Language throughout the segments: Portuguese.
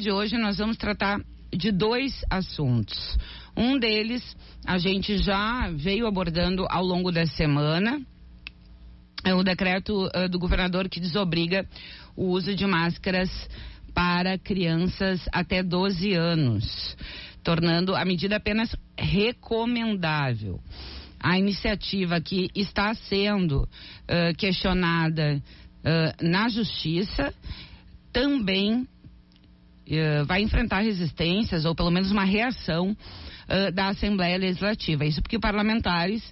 de hoje nós vamos tratar de dois assuntos. Um deles a gente já veio abordando ao longo da semana. É o decreto uh, do governador que desobriga o uso de máscaras para crianças até 12 anos, tornando a medida apenas recomendável. A iniciativa que está sendo uh, questionada uh, na justiça também uh, vai enfrentar resistências ou pelo menos uma reação da Assembleia Legislativa. Isso porque parlamentares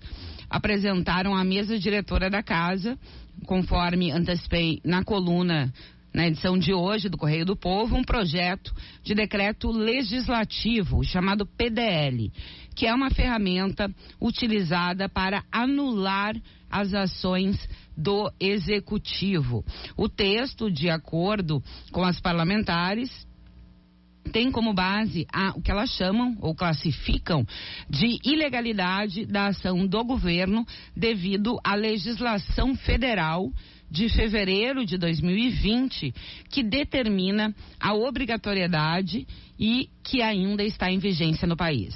apresentaram à mesa diretora da casa, conforme antecipei na coluna na edição de hoje do Correio do Povo, um projeto de decreto legislativo chamado PDL, que é uma ferramenta utilizada para anular as ações do executivo. O texto, de acordo com as parlamentares, tem como base a, o que elas chamam ou classificam de ilegalidade da ação do governo devido à legislação federal de fevereiro de 2020 que determina a obrigatoriedade e que ainda está em vigência no país.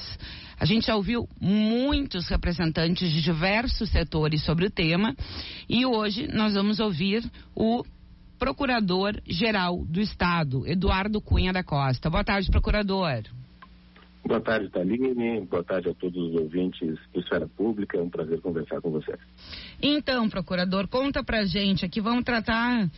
A gente já ouviu muitos representantes de diversos setores sobre o tema e hoje nós vamos ouvir o Procurador-Geral do Estado, Eduardo Cunha da Costa. Boa tarde, procurador. Boa tarde, Taline. Boa tarde a todos os ouvintes do Esfera Pública. É um prazer conversar com você. Então, procurador, conta pra gente aqui. Vamos tratar, uh,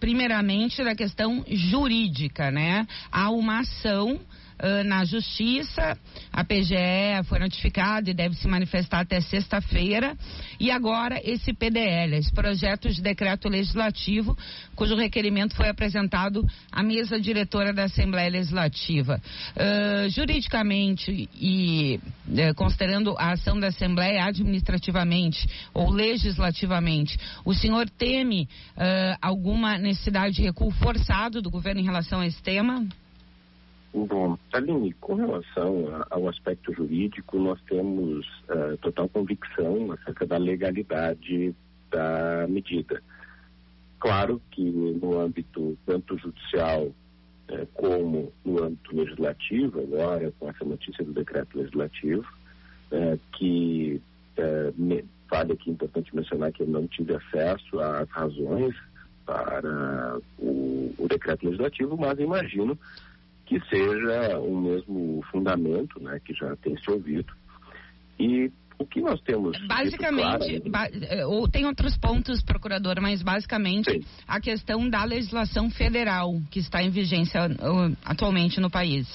primeiramente, da questão jurídica, né? Há uma ação uh, na Justiça. A PGE foi notificada e deve se manifestar até sexta-feira. E agora esse PDL, esse projeto de decreto legislativo, cujo requerimento foi apresentado à mesa diretora da Assembleia Legislativa. Uh, juridicamente e uh, considerando a ação da Assembleia administrativamente ou legislativamente, o senhor teme alguma necessidade de recuo forçado do governo em relação a esse tema? Bom, Aline, com relação ao aspecto jurídico, nós temos uh, total convicção acerca da legalidade da medida. Claro que no âmbito tanto judicial uh, como no âmbito legislativo, agora com essa notícia do decreto legislativo, uh, que me, vale aqui importante mencionar que eu não tive acesso às razões para o, o decreto legislativo, mas imagino que seja o mesmo fundamento, né, que já tem se ouvido. E o que nós temos. Basicamente, claro, eh, ou tem outros pontos, procurador, mas basicamente sim. a questão da legislação federal que está em vigência atualmente no país.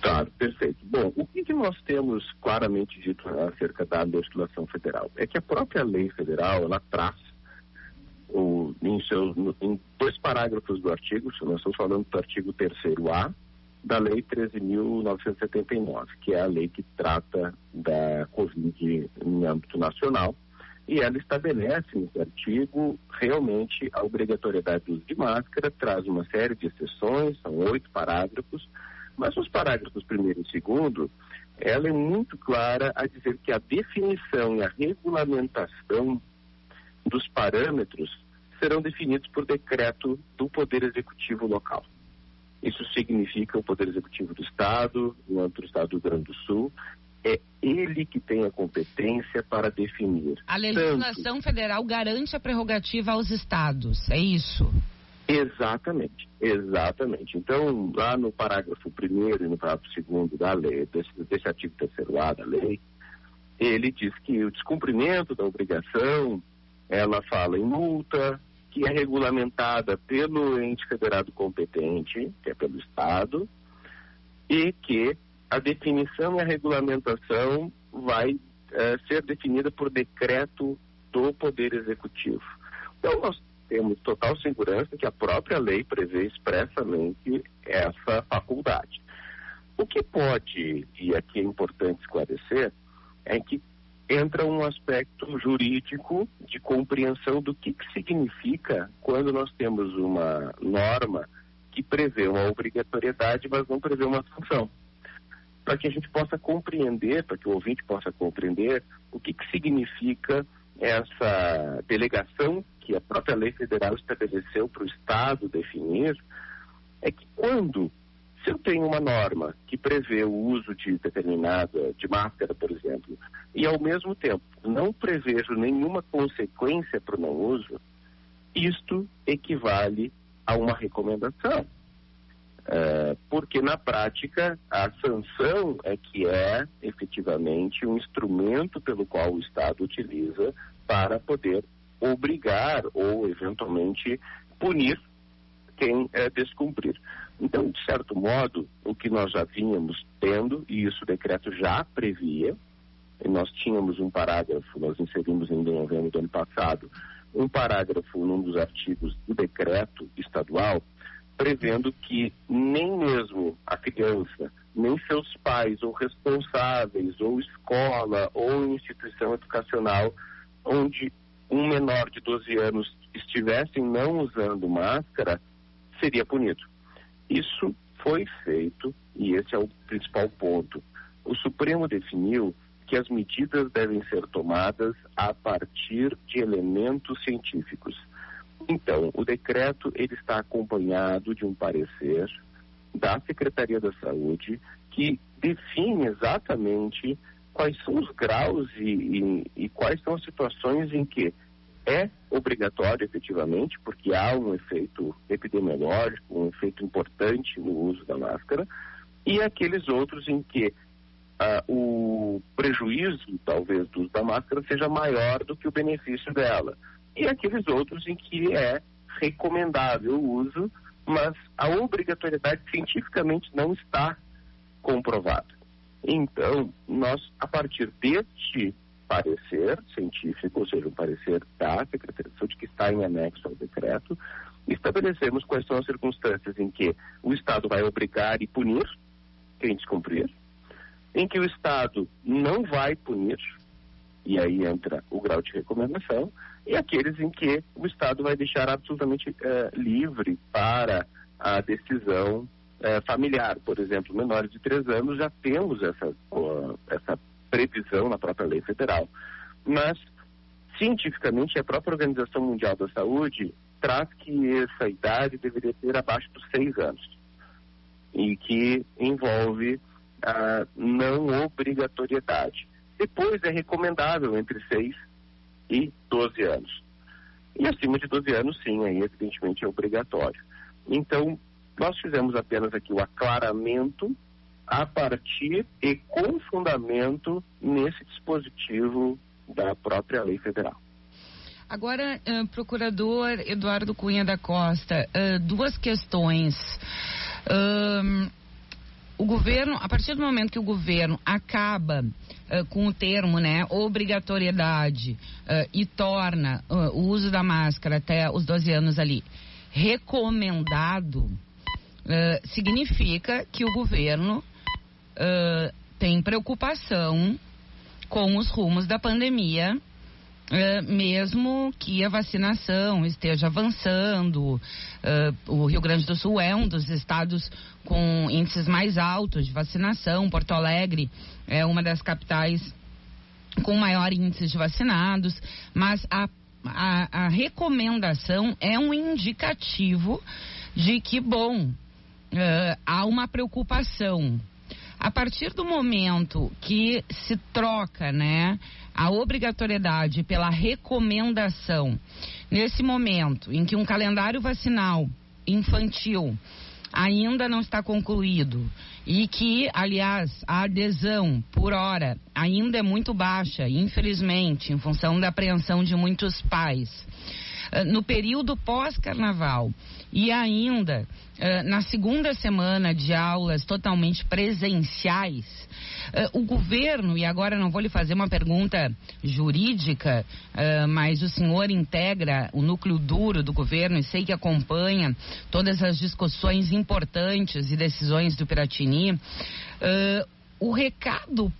Claro, perfeito. Bom, o que, que nós temos claramente dito acerca da legislação federal? É que a própria lei federal, ela traz o, em, em dois parágrafos do artigo, nós estamos falando do artigo 3 A da Lei 13.979, que é a lei que trata da Covid em âmbito nacional, e ela estabelece nesse artigo realmente a obrigatoriedade do uso de máscara, traz uma série de exceções, são oito parágrafos, mas os parágrafos primeiro e segundo, ela é muito clara a dizer que a definição e a regulamentação dos parâmetros serão definidos por decreto do Poder Executivo local. Isso significa o Poder Executivo do Estado, no âmbito do Estado do Rio Grande do Sul, é ele que tem a competência para definir. A legislação tanto... federal garante a prerrogativa aos estados, é isso? Exatamente, exatamente. Então, lá no parágrafo 1 e no parágrafo 2 da lei, desse, desse artigo 3 A da lei, ele diz que o descumprimento da obrigação ela fala em multa, que é regulamentada pelo ente federado competente, que é pelo Estado, e que a definição e a regulamentação vai é, ser definida por decreto do Poder Executivo. Então, nós temos total segurança que a própria lei prevê expressamente essa faculdade. O que pode, e aqui é importante esclarecer, é que entra um aspecto jurídico de compreensão do que, que significa quando nós temos uma norma que prevê uma obrigatoriedade, mas não prevê uma sanção. Para que a gente possa compreender, para que o ouvinte possa compreender o que, que significa essa delegação que a própria lei federal estabeleceu para o Estado definir é que quando se eu tenho uma norma que prevê o uso de determinada, de máscara, por exemplo, e ao mesmo tempo não prevejo nenhuma consequência para o não uso, isto equivale a uma recomendação. É, porque na prática a sanção é que é efetivamente um instrumento pelo qual o Estado utiliza para poder obrigar ou eventualmente punir quem é, descumprir. Então, de certo modo, o que nós já vínhamos tendo, e isso o decreto já previa, nós tínhamos um parágrafo, nós inserimos em novembro do ano passado, um parágrafo num dos artigos do decreto estadual, prevendo que nem mesmo a criança, nem seus pais ou responsáveis, ou escola, ou instituição educacional, onde um menor de 12 anos estivessem não usando máscara, seria punido. Isso foi feito, e esse é o principal ponto. O Supremo definiu que as medidas devem ser tomadas a partir de elementos científicos. Então, o decreto ele está acompanhado de um parecer da Secretaria da Saúde que define exatamente quais são os graus e, e, e quais são as situações em que é obrigatório efetivamente, porque há um efeito epidemiológico, um efeito importante no uso da máscara, e aqueles outros em que uh, o prejuízo, talvez, do uso da máscara seja maior do que o benefício dela, e aqueles outros em que é recomendável o uso, mas a obrigatoriedade cientificamente não está comprovada. Então, nós, a partir deste parecer científico, ou seja, um parecer da Secretaria de Saúde que está em anexo ao decreto, estabelecemos quais são as circunstâncias em que o Estado vai obrigar e punir quem descumprir, em que o Estado não vai punir, e aí entra o grau de recomendação, e aqueles em que o Estado vai deixar absolutamente eh, livre para a decisão eh, familiar. Por exemplo, menores de três anos já temos essa, uh, essa previsão na própria lei federal. Mas, cientificamente, a própria Organização Mundial da Saúde traz que essa idade deveria ter abaixo dos seis anos e que envolve a não obrigatoriedade. Depois é recomendável entre 6 e 12 anos. E acima de 12 anos, sim, aí evidentemente é obrigatório. Então, nós fizemos apenas aqui o aclaramento a partir e com fundamento nesse dispositivo da própria lei federal. Agora, uh, procurador Eduardo Cunha da Costa, uh, duas questões. Uh, o governo, a partir do momento que o governo acaba com o termo, né, obrigatoriedade e torna o uso da máscara até os 12 anos ali recomendado, significa que o governo uh, tem preocupação com os rumos da pandemia, uh, mesmo que a vacinação esteja avançando. Uh, o Rio Grande do Sul é um dos estados com índices mais altos de vacinação. Porto Alegre é uma das capitais com maior índice de vacinados, mas a, a, a recomendação é um indicativo de que, bom, há uma preocupação a partir do momento que se troca, né, a obrigatoriedade pela recomendação, nesse momento em que um calendário vacinal infantil ainda não está concluído e que, aliás, a adesão por hora ainda é muito baixa, infelizmente, em função da apreensão de muitos pais. Ah, no período pós-carnaval e ainda uh, na segunda semana de aulas totalmente presenciais, uh, o governo, e agora não vou lhe fazer uma pergunta jurídica, mas o senhor integra o núcleo duro do governo e sei que acompanha todas as discussões importantes e decisões do Piratini. o recado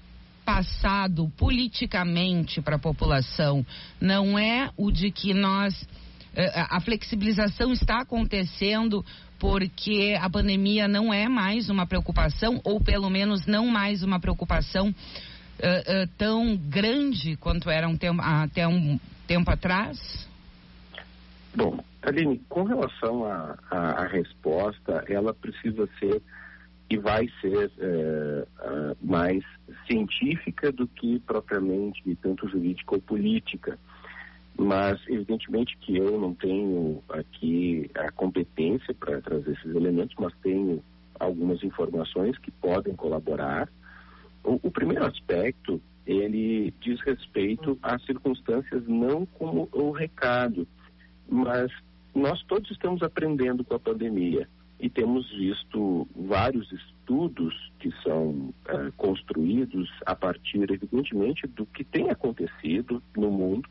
passado politicamente para a população não é o de que nós eh, a flexibilização está acontecendo porque a pandemia não é mais uma preocupação, ou pelo menos não mais uma preocupação uh, uh, tão grande quanto era um tempo, até um tempo atrás? Bom, Aline, com relação à resposta, ela precisa ser e vai ser é, mais científica do que propriamente tanto jurídica ou política. Mas, evidentemente, que eu não tenho aqui a competência para trazer esses elementos, mas tenho algumas informações que podem colaborar. O, o primeiro aspecto, ele diz respeito às circunstâncias não como o recado, mas nós todos estamos aprendendo com a pandemia e temos visto vários estudos que são uh, construídos a partir, evidentemente, do que tem acontecido no mundo.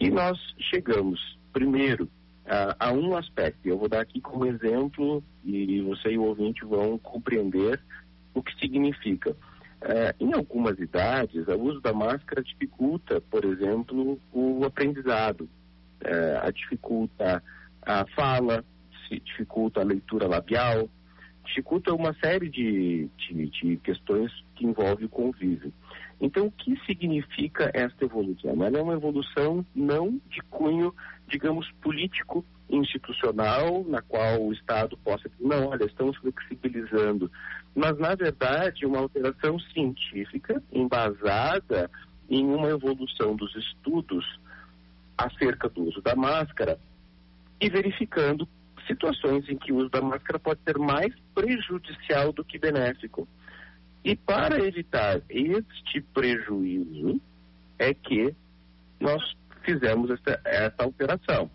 E nós chegamos, primeiro, uh, a um aspecto. Eu vou dar aqui como exemplo e você e o ouvinte vão compreender o que significa. Uh, em algumas idades, o uso da máscara dificulta, por exemplo, o aprendizado, a dificulta a fala, dificulta a leitura labial, dificulta uma série de, de, de questões que envolvem o convívio. Então, o que significa esta evolução? Ela é uma evolução não de cunho, digamos, político institucional, na qual o Estado possa dizer, não, olha, estamos flexibilizando, mas, na verdade, uma alteração científica embasada em uma evolução dos estudos acerca do uso da máscara e verificando situações em que o uso da máscara pode ser mais prejudicial do que benéfico. E para evitar este prejuízo é que nós fizemos essa, essa alteração.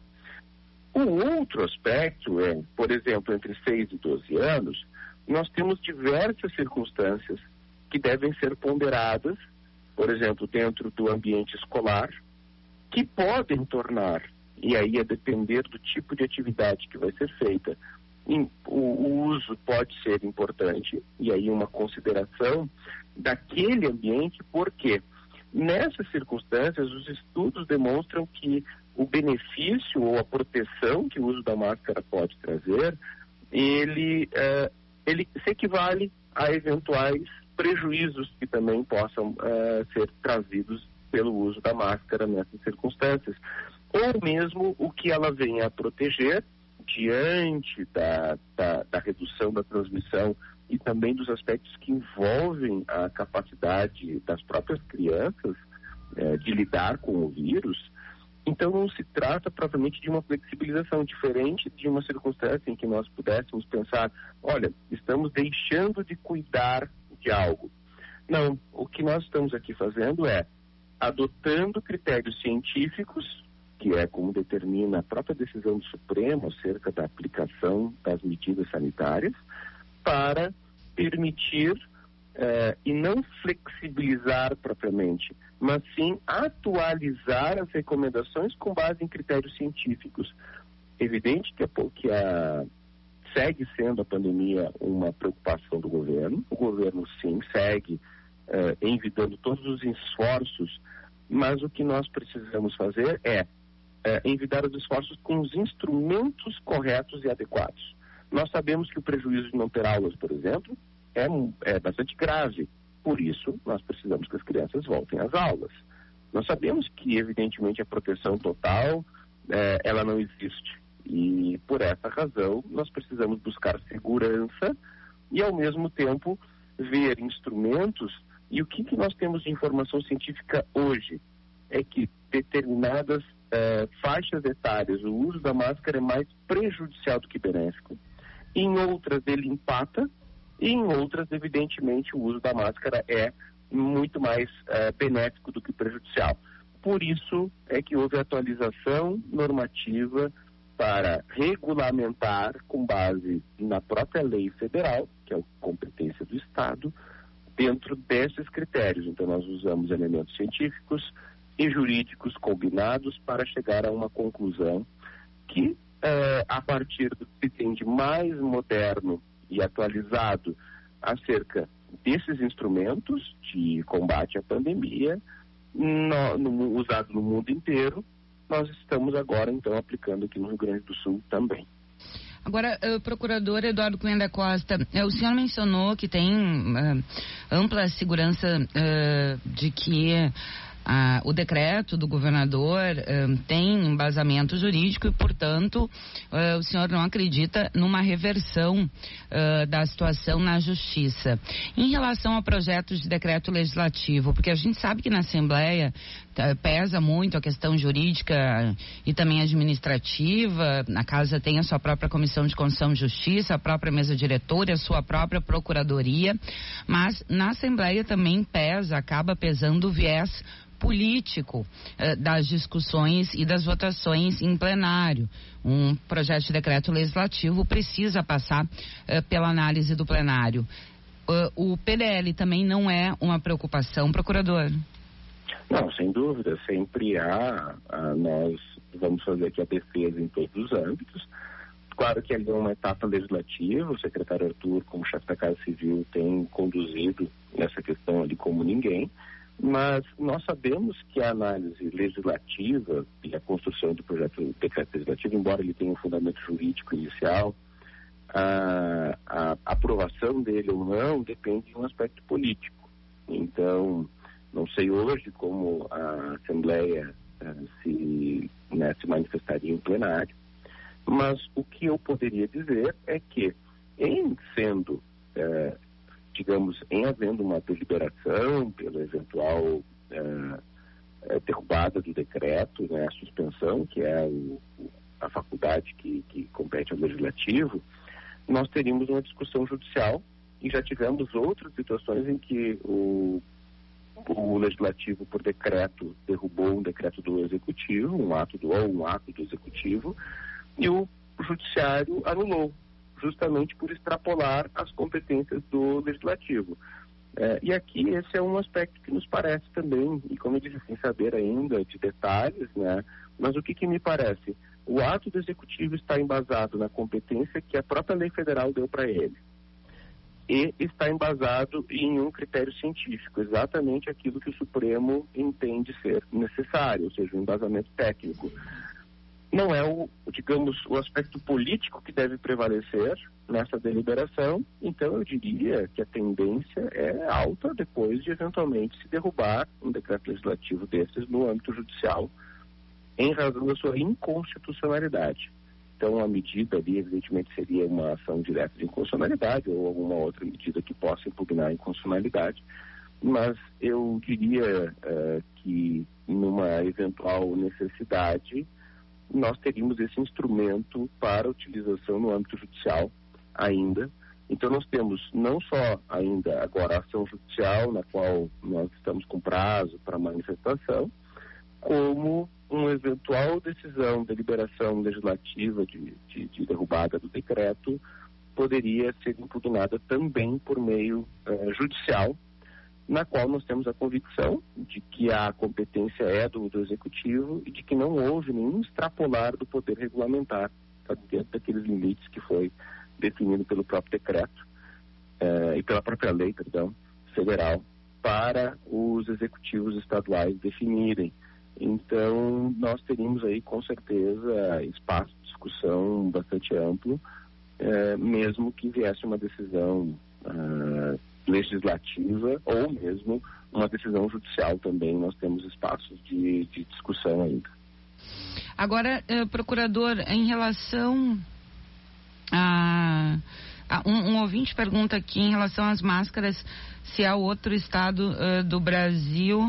O outro aspecto é, por exemplo, entre 6 e 12 anos, nós temos diversas circunstâncias que devem ser ponderadas, por exemplo, dentro do ambiente escolar, que podem tornar e aí a depender do tipo de atividade que vai ser feita, o, uso pode ser importante, e aí uma consideração daquele ambiente, porque nessas circunstâncias os estudos demonstram que o benefício ou a proteção que o uso da máscara pode trazer, ele, uh, ele se equivale a eventuais prejuízos que também possam uh, ser trazidos pelo uso da máscara nessas circunstâncias ou mesmo o que ela vem a proteger diante da, da, da redução da transmissão e também dos aspectos que envolvem a capacidade das próprias crianças eh, de lidar com o vírus. Então, não se trata propriamente de uma flexibilização diferente de uma circunstância em que nós pudéssemos pensar: olha, estamos deixando de cuidar de algo. Não, o que nós estamos aqui fazendo é adotando critérios científicos que é como determina a própria decisão do Supremo acerca da aplicação das medidas sanitárias, para permitir eh, e não flexibilizar propriamente, mas sim atualizar as recomendações com base em critérios científicos. Evidente que a, que a segue sendo a pandemia uma preocupação do governo. O governo sim segue eh, envidando todos os esforços, mas o que nós precisamos fazer é é, envidar os esforços com os instrumentos corretos e adequados. Nós sabemos que o prejuízo de não ter aulas, por exemplo, é, é bastante grave. Por isso, nós precisamos que as crianças voltem às aulas. Nós sabemos que, evidentemente, a proteção total, é, ela não existe. E, por essa razão, nós precisamos buscar segurança e, ao mesmo tempo, ver instrumentos. E o que, que nós temos de informação científica hoje? É que determinadas é, faixas etárias, o uso da máscara é mais prejudicial do que benéfico. Em outras, ele empata, e em outras, evidentemente, o uso da máscara é muito mais é, benéfico do que prejudicial. Por isso é que houve atualização normativa para regulamentar, com base na própria lei federal, que é a competência do Estado, dentro desses critérios. Então, nós usamos elementos científicos, e jurídicos combinados para chegar a uma conclusão que, eh, a partir do que tem de mais moderno e atualizado acerca desses instrumentos de combate à pandemia, no, no, usado no mundo inteiro, nós estamos agora, então, aplicando aqui no Rio Grande do Sul também. Agora, uh, procurador Eduardo Cunha da Costa, uh, o senhor mencionou que tem uh, ampla segurança de que a, o decreto do governador uh, tem embasamento jurídico e, portanto, uh, o senhor não acredita numa reversão uh, da situação na justiça. Em relação ao projeto de decreto legislativo, porque a gente sabe que na Assembleia pesa muito a questão jurídica e também administrativa. A casa tem a sua própria comissão de Constituição e Justiça, a própria mesa diretora, a sua própria procuradoria, mas na Assembleia também pesa, acaba pesando o viés político eh, das discussões e das votações em plenário. Um projeto de decreto legislativo precisa passar eh, pela análise do plenário. Uh, o PDL também não é uma preocupação, procurador? Não, sem dúvida, sempre há, nós vamos fazer aqui a defesa em todos os âmbitos. Claro que ali é uma etapa legislativa, o secretário Arthur, como chefe da Casa Civil, tem conduzido essa questão ali como ninguém, mas nós sabemos que a análise legislativa e a construção do projeto de decreto legislativo, embora ele tenha um fundamento jurídico inicial, a, a aprovação dele ou não depende de um aspecto político. Então, não sei hoje como a Assembleia uh, se, né, se manifestaria em plenário, mas o que eu poderia dizer é que, em sendo, uh, digamos, em havendo uma deliberação pela eventual uh, derrubada do decreto, né, a suspensão, que é o, a faculdade que, que compete ao legislativo, nós teríamos uma discussão judicial e já tivemos outras situações em que o, o legislativo, por decreto, derrubou um decreto do executivo, um ato do ou um ato do executivo, e o judiciário anulou, justamente por extrapolar as competências do legislativo. É, e aqui esse é um aspecto que nos parece também, e como eu disse, sem saber ainda de detalhes, né, mas o que, que me parece? O ato do executivo está embasado na competência que a própria lei federal deu para ele. E está embasado em um critério científico, exatamente aquilo que o Supremo entende ser necessário, ou seja, um embasamento técnico. Não é o, digamos, o aspecto político que deve prevalecer nessa deliberação, então eu diria que a tendência é alta depois de eventualmente se derrubar um decreto legislativo desses no âmbito judicial em razão da sua inconstitucionalidade. Então, a medida ali, evidentemente, seria uma ação direta de inconstitucionalidade ou alguma outra medida que possa impugnar a inconstitucionalidade, mas eu diria uh, que, numa eventual necessidade, nós teríamos esse instrumento para utilização no âmbito judicial ainda. Então, nós temos não só ainda agora a ação judicial, na qual nós estamos com prazo para manifestação, como uma eventual decisão, deliberação legislativa de, de, de derrubada do decreto poderia ser impugnada também por meio uh, judicial, na qual nós temos a convicção de que a competência é do, do executivo e de que não houve nenhum extrapolar do poder regulamentar tá, dentro daqueles limites que foi definido pelo próprio decreto uh, e pela própria lei, perdão, federal para os executivos estaduais definirem então, nós teríamos aí, com certeza, espaço de discussão bastante amplo, é, mesmo que viesse uma decisão uh, legislativa ou mesmo uma decisão judicial também, nós temos espaços de, de discussão ainda. Agora, eh, procurador, em relação a. Um, um, ouvinte pergunta aqui em relação às máscaras, se há outro estado uh, do Brasil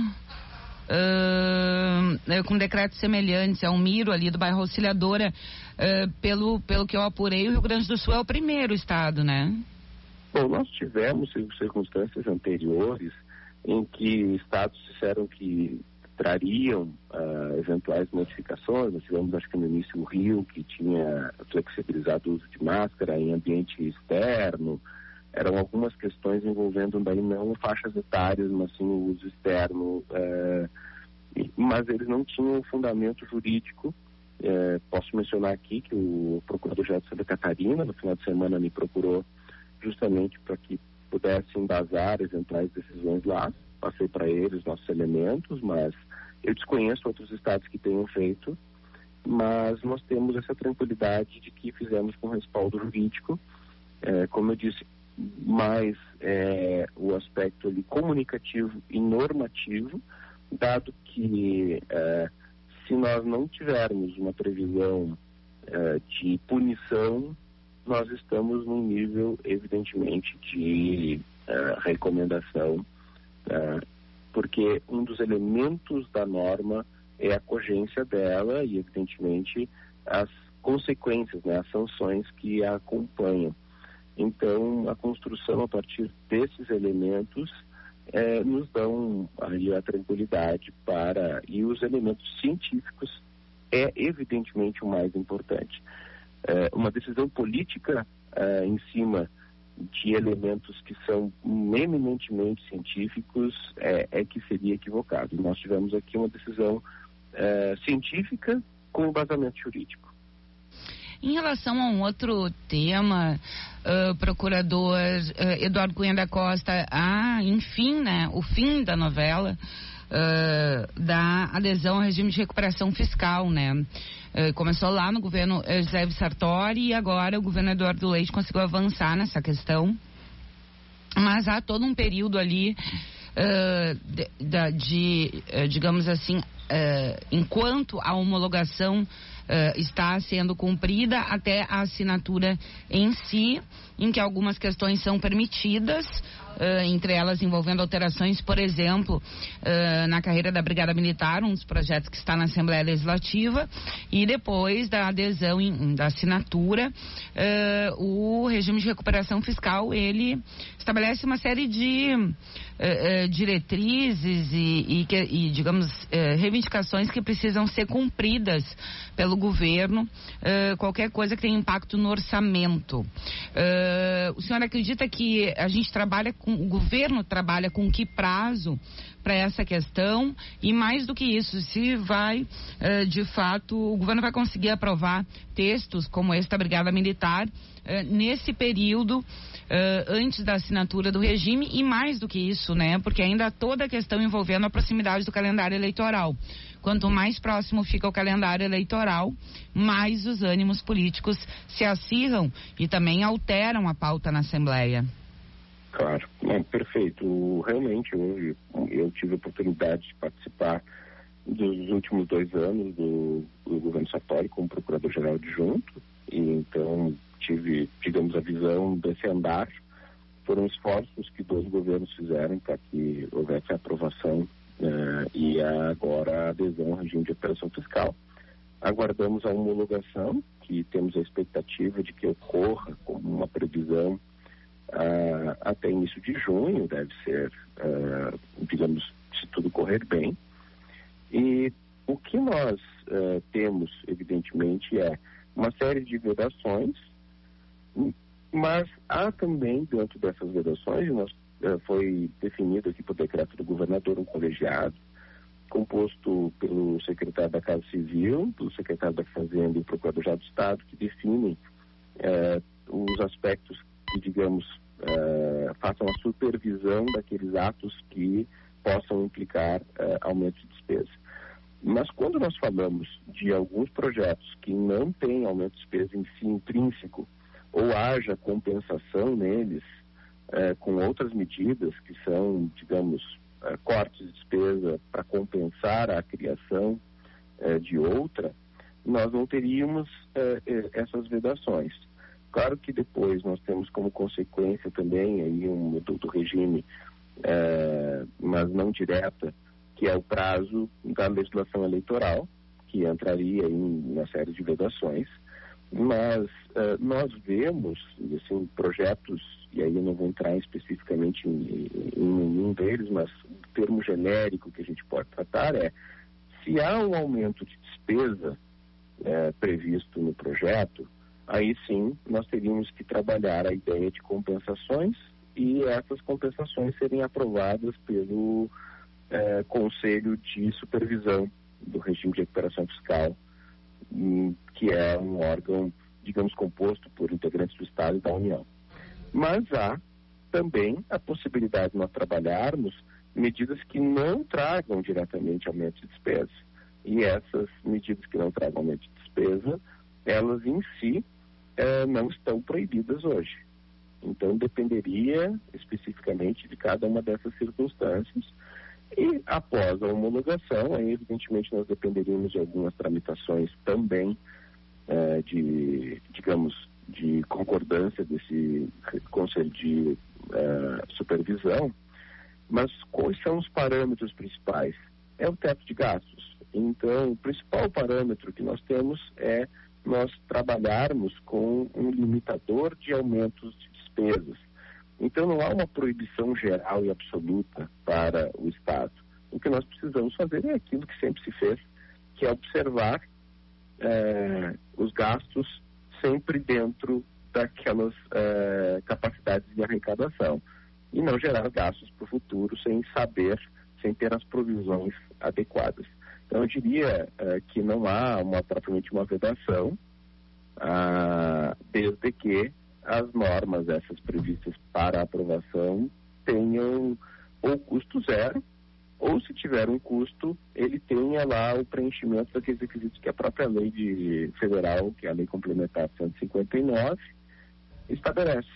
uh, com decretos semelhantes, é um Miro ali do bairro Auxiliadora, uh, pelo, pelo que eu apurei, o Rio Grande do Sul é o primeiro estado, né? Bom, nós tivemos circunstâncias anteriores em que estados disseram que trariam uh, eventuais modificações. Nós tivemos, acho que no início, o Rio, que tinha flexibilizado o uso de máscara em ambiente externo eram algumas questões envolvendo daí não faixas etárias, mas sim o uso externo, é, mas eles não tinham fundamento jurídico. É, posso mencionar aqui que o Procurador-Geral de Santa Catarina, no final de semana, me procurou justamente para que pudesse embasar eventuais decisões lá. Passei para eles nossos elementos, mas eu desconheço outros estados que tenham feito, mas nós temos essa tranquilidade de que fizemos com respaldo jurídico. É, como eu disse, mais é, o aspecto ali comunicativo e normativo, dado que uh, se nós não tivermos uma previsão uh, de punição, nós estamos num nível, evidentemente, de uh, recomendação, porque um dos elementos da norma é a cogência dela e, evidentemente, as consequências, né, as sanções que a acompanham. Então, a construção a partir desses elementos é, nos dão aí a tranquilidade para e os elementos científicos é evidentemente o mais importante. É, uma decisão política é, em cima de elementos que são eminentemente científicos é, é que seria equivocado. Nós tivemos aqui uma decisão é, científica com embasamento jurídico. Em relação a um outro tema, uh, procurador uh, Eduardo Cunha da Costa, ah, enfim, né, o fim da novela uh, da adesão ao regime de recuperação fiscal, né? começou lá no governo José Sartori e agora o governo Eduardo Leite conseguiu avançar nessa questão. Mas há todo um período ali de, de, digamos assim, enquanto a homologação uh, está sendo cumprida até a assinatura em si, em que algumas questões são permitidas, uh, entre elas envolvendo alterações, por exemplo, uh, na carreira da Brigada Militar, um dos projetos que está na Assembleia Legislativa, e depois da adesão, em, da assinatura, uh, o regime de recuperação fiscal, ele estabelece uma série de diretrizes e, e, e digamos, reivindicações que precisam ser cumpridas pelo governo, qualquer coisa que tenha impacto no orçamento. o senhor acredita que a gente trabalha com, o governo trabalha com que prazo para essa questão e mais do que isso, se vai uh, de fato o governo vai conseguir aprovar textos como esta brigada militar uh, nesse período uh, antes da assinatura do regime e mais do que isso, né? Porque ainda há toda a questão envolvendo a proximidade do calendário eleitoral. Quanto mais próximo fica o calendário eleitoral, mais os ânimos políticos se acirram e também alteram a pauta na Assembleia. Claro, não, perfeito. Realmente, hoje eu tive a oportunidade de participar dos últimos dois anos do, do governo Sartori como procurador-geral adjunto, e então tive, digamos, a visão desse andar. Foram esforços que dois governos fizeram para que houvesse a aprovação uh, e agora a adesão ao regime de operação fiscal. Aguardamos a homologação, que temos a expectativa de que ocorra como uma previsão uh, até início de junho, deve ser, uh, digamos, se tudo correr bem. E o que nós uh, temos, evidentemente, é uma série de vedações, mas há também, dentro dessas vedações, nós, foi definido aqui por decreto do governador um colegiado, composto pelo secretário da Casa Civil, pelo secretário da Fazenda e o procurador-geral do Estado, que definem os aspectos digamos, uh, façam a supervisão daqueles atos que possam implicar uh, aumento de despesa. Mas quando nós falamos de alguns projetos que não têm aumento de despesa em si intrínseco, ou haja compensação neles uh, com outras medidas que são, digamos, cortes de despesa para compensar a criação de outra, nós não teríamos essas vedações. Claro que depois nós temos como consequência também aí um do, do regime, é, mas não direta, que é o prazo da legislação eleitoral, que entraria em uma série de vedações. Mas é, nós vemos assim, projetos, e aí eu não vou entrar especificamente em, nenhum deles, mas o termo genérico que a gente pode tratar é se há um aumento de despesa é, previsto no projeto, aí sim nós teríamos que trabalhar a ideia de compensações e essas compensações serem aprovadas pelo é, Conselho de Supervisão do Regime de Recuperação Fiscal, hum, que é um órgão, digamos, composto por integrantes do Estado e da União. Mas há também a possibilidade de nós trabalharmos medidas que não tragam diretamente aumento de despesa. E essas medidas que não tragam aumento de despesa, elas em si é, não estão proibidas hoje. Então, dependeria especificamente de cada uma dessas circunstâncias. E após a homologação, aí evidentemente nós dependeríamos de algumas tramitações também é, de, digamos, de concordância desse conselho de é, supervisão. Mas quais são os parâmetros principais? É o teto de gastos. Então, o principal parâmetro que nós temos é nós trabalharmos com um limitador de aumentos de despesas. Então, não há uma proibição geral e absoluta para o Estado. O que nós precisamos fazer é aquilo que sempre se fez, que é observar é, os gastos sempre dentro daquelas é, capacidades de arrecadação e não gerar gastos para o futuro sem saber, sem ter as provisões adequadas. Então, eu diria é, que não há uma, propriamente uma vedação, ah, desde que as normas, essas previstas para aprovação, tenham ou custo zero, ou se tiver um custo, ele tenha lá o preenchimento daqueles requisitos que a própria lei de federal, que é a lei complementar 159, estabelece.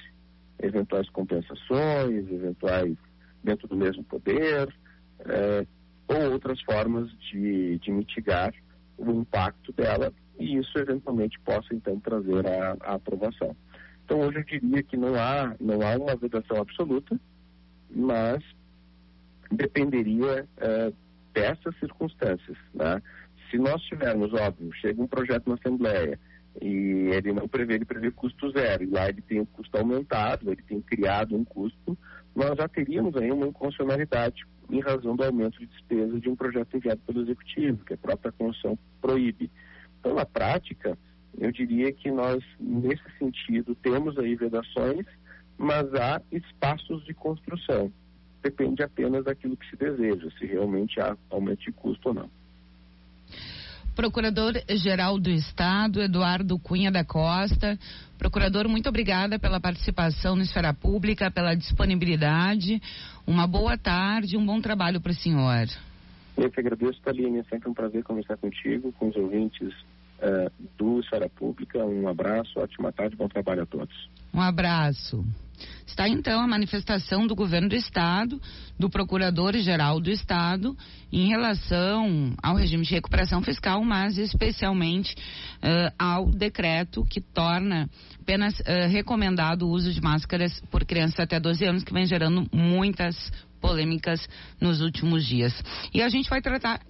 Eventuais compensações, eventuais dentro do mesmo poder, é, ou outras formas de, de mitigar o impacto dela, e isso eventualmente possa então trazer a, a aprovação. Então hoje eu diria que não há, não há uma vedação absoluta, mas dependeria uh, dessas circunstâncias. Né? Se nós tivermos, óbvio, chega um projeto na Assembleia e ele não prevê, ele prevê custo zero, e lá ele tem um custo aumentado, ele tem criado um custo, nós já teríamos aí uma inconstitucionalidade em razão do aumento de despesa de um projeto enviado pelo Executivo, que a própria Constituição proíbe. Então, na prática, eu diria que nós, nesse sentido, temos aí vedações, mas há espaços de construção. Depende apenas daquilo que se deseja, se realmente há aumento de custo ou não. Procurador-Geral do Estado, Eduardo Cunha da Costa. Procurador, muito obrigada pela participação no Esfera Pública, pela disponibilidade. Uma boa tarde, um bom trabalho para o senhor. Eu que agradeço, Taline. É sempre um prazer conversar contigo, com os ouvintes uh, do Esfera Pública. Um abraço, ótima tarde, bom trabalho a todos. Um abraço. Está então a manifestação do governo do estado, do procurador-geral do estado, em relação ao regime de recuperação fiscal, mas especialmente uh, ao decreto que torna apenas uh, recomendado o uso de máscaras por crianças até 12 anos, que vem gerando muitas polêmicas nos últimos dias. E a gente vai tratar